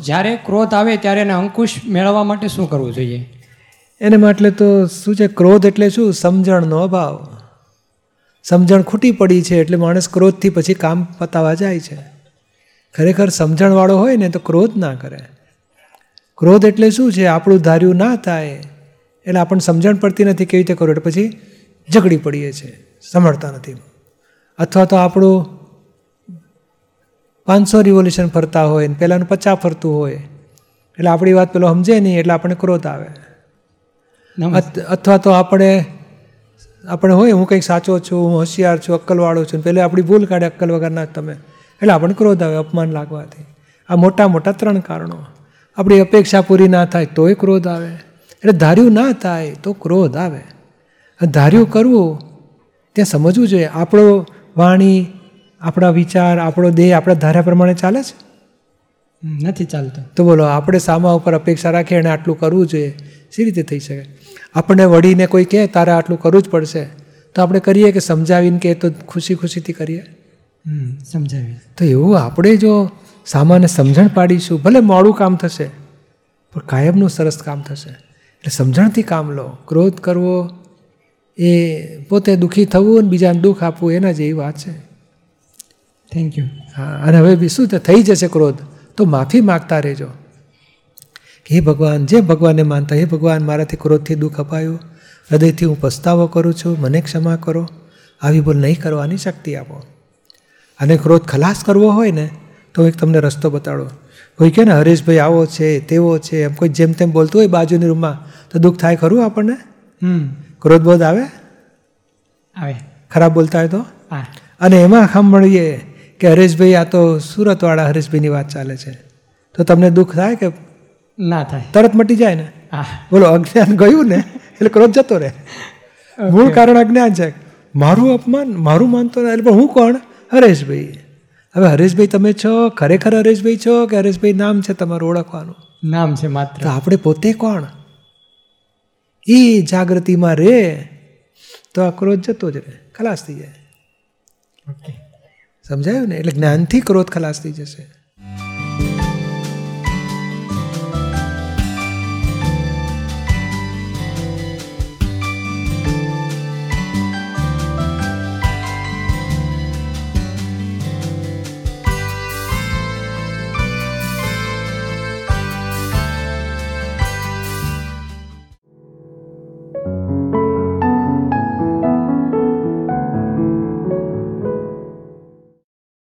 જ્યારે ક્રોધ આવે ત્યારે એને અંકુશ મેળવવા માટે શું કરવું જોઈએ? એને માટે તો શું છે, ક્રોધ એટલે શું? સમજણનો અભાવ. સમજણ ખૂટી પડી છે એટલે માણસ ક્રોધથી પછી કામ પતાવા જાય છે. ખરેખર સમજણવાળો હોય ને તો ક્રોધ ના કરે. ક્રોધ એટલે શું છે? આપણું ધાર્યું ના થાય એટલે આપણને સમજણ પડતી નથી કેવી રીતે કરવું. એટલે પછી ઝઘડી પડીએ છીએ. સમજતા નથી. અથવા તો આપણું પાંચસો રિવોલ્યુશન ફરતા હોય ને પહેલાંનું પચાસ ફરતું હોય. એટલે આપણી વાત પેલો સમજે નહીં એટલે આપણને ક્રોધ આવે. અથવા તો આપણે આપણે હોય હું કંઈક સાચો છું હું હોશિયાર છું અક્કલવાળો છું પહેલાં આપણી ભૂલ કાઢે અક્કલ વગરના તમે. એટલે આપણને ક્રોધ આવે અપમાન લાગવાથી. આ મોટા મોટા ત્રણ કારણો. આપણી અપેક્ષા પૂરી ના થાય તોય ક્રોધ આવે. એટલે ધાર્યું ના થાય તો ક્રોધ આવે. ધાર્યું કરવું ત્યાં સમજવું જોઈએ. આપણો વાણી આપણા વિચાર આપણો દેહ આપણા ધાર્યા પ્રમાણે ચાલે છે? નથી ચાલતું. તો બોલો આપણે સામા ઉપર અપેક્ષા રાખીએ અને આટલું કરવું જોઈએ. સી રીતે થઈ શકે? આપણને વળીને કોઈ કહે તારે આટલું કરવું જ પડશે તો આપણે કરીએ કે સમજાવીને કે તો ખુશી ખુશીથી કરીએ? હમ, સમજાવી તો એવું આપણે જો સામાને સમજણ પાડીશું ભલે મોડું કામ થશે પણ કાયમનું સરસ કામ થશે. એટલે સમજણથી કામ લો. ક્રોધ કરવો એ પોતે દુઃખી થવું અને બીજાને દુઃખ આપવું એના જેવી વાત છે. થેન્ક યુ હા અને હવે બી શું? થઈ જશે ક્રોધ. તો માફી માગતા રહેજો. કે હે ભગવાન જે ભગવાનને માનતા હે ભગવાન મારાથી ક્રોધથી દુઃખ અપાયું. હૃદયથી હું પસ્તાવો કરું છું. મને ક્ષમા કરો. આવી ભૂલ નહીં કરવાની શક્તિ આપો. અને ક્રોધ ખલાસ કરવો હોય ને તો એક તમને રસ્તો બતાડો. કોઈ કહે ને હરેશભાઈ આવો છે તેવો છે એમ કોઈ જેમ તેમ બોલતું હોય બાજુની રૂમમાં તો દુઃખ થાય ખરું આપણને? હમ. ક્રોધ બોધ આવે? આવે. ખરાબ બોલતા હોય તો? હા. અને એમાં સાંભળીએ કે હરેશભાઈ આ તો સુરતવાળા હરેશભાઈની વાત ચાલે છે. તો તમને દુઃખ થાય કે ના થાય. તરત મટી જાય ને? હા. બોલો અજ્ઞાન ગયું ને એટલે ક્રોધ જતો રહે. મૂળ કારણ અજ્ઞાન છે. મારું અપમાન મારું માનતો ને એટલે પણ હું કોણ? હરેશભાઈ. હવે હરેશભાઈ તમે છો? ખરેખર હરેશભાઈ છો કે હરેશભાઈ નામ છે તમારું ઓળખવાનું? નામ છે માત્ર. આપણે પોતે કોણ? એ જાગૃતિમાં રે તો આ ક્રોધ જતો જ રહે. ખલાસ થઈ જાય. ઓકે સમજાયું ને? એટલે જ્ઞાનથી ક્રોધ ખલાસ થઈ જશે.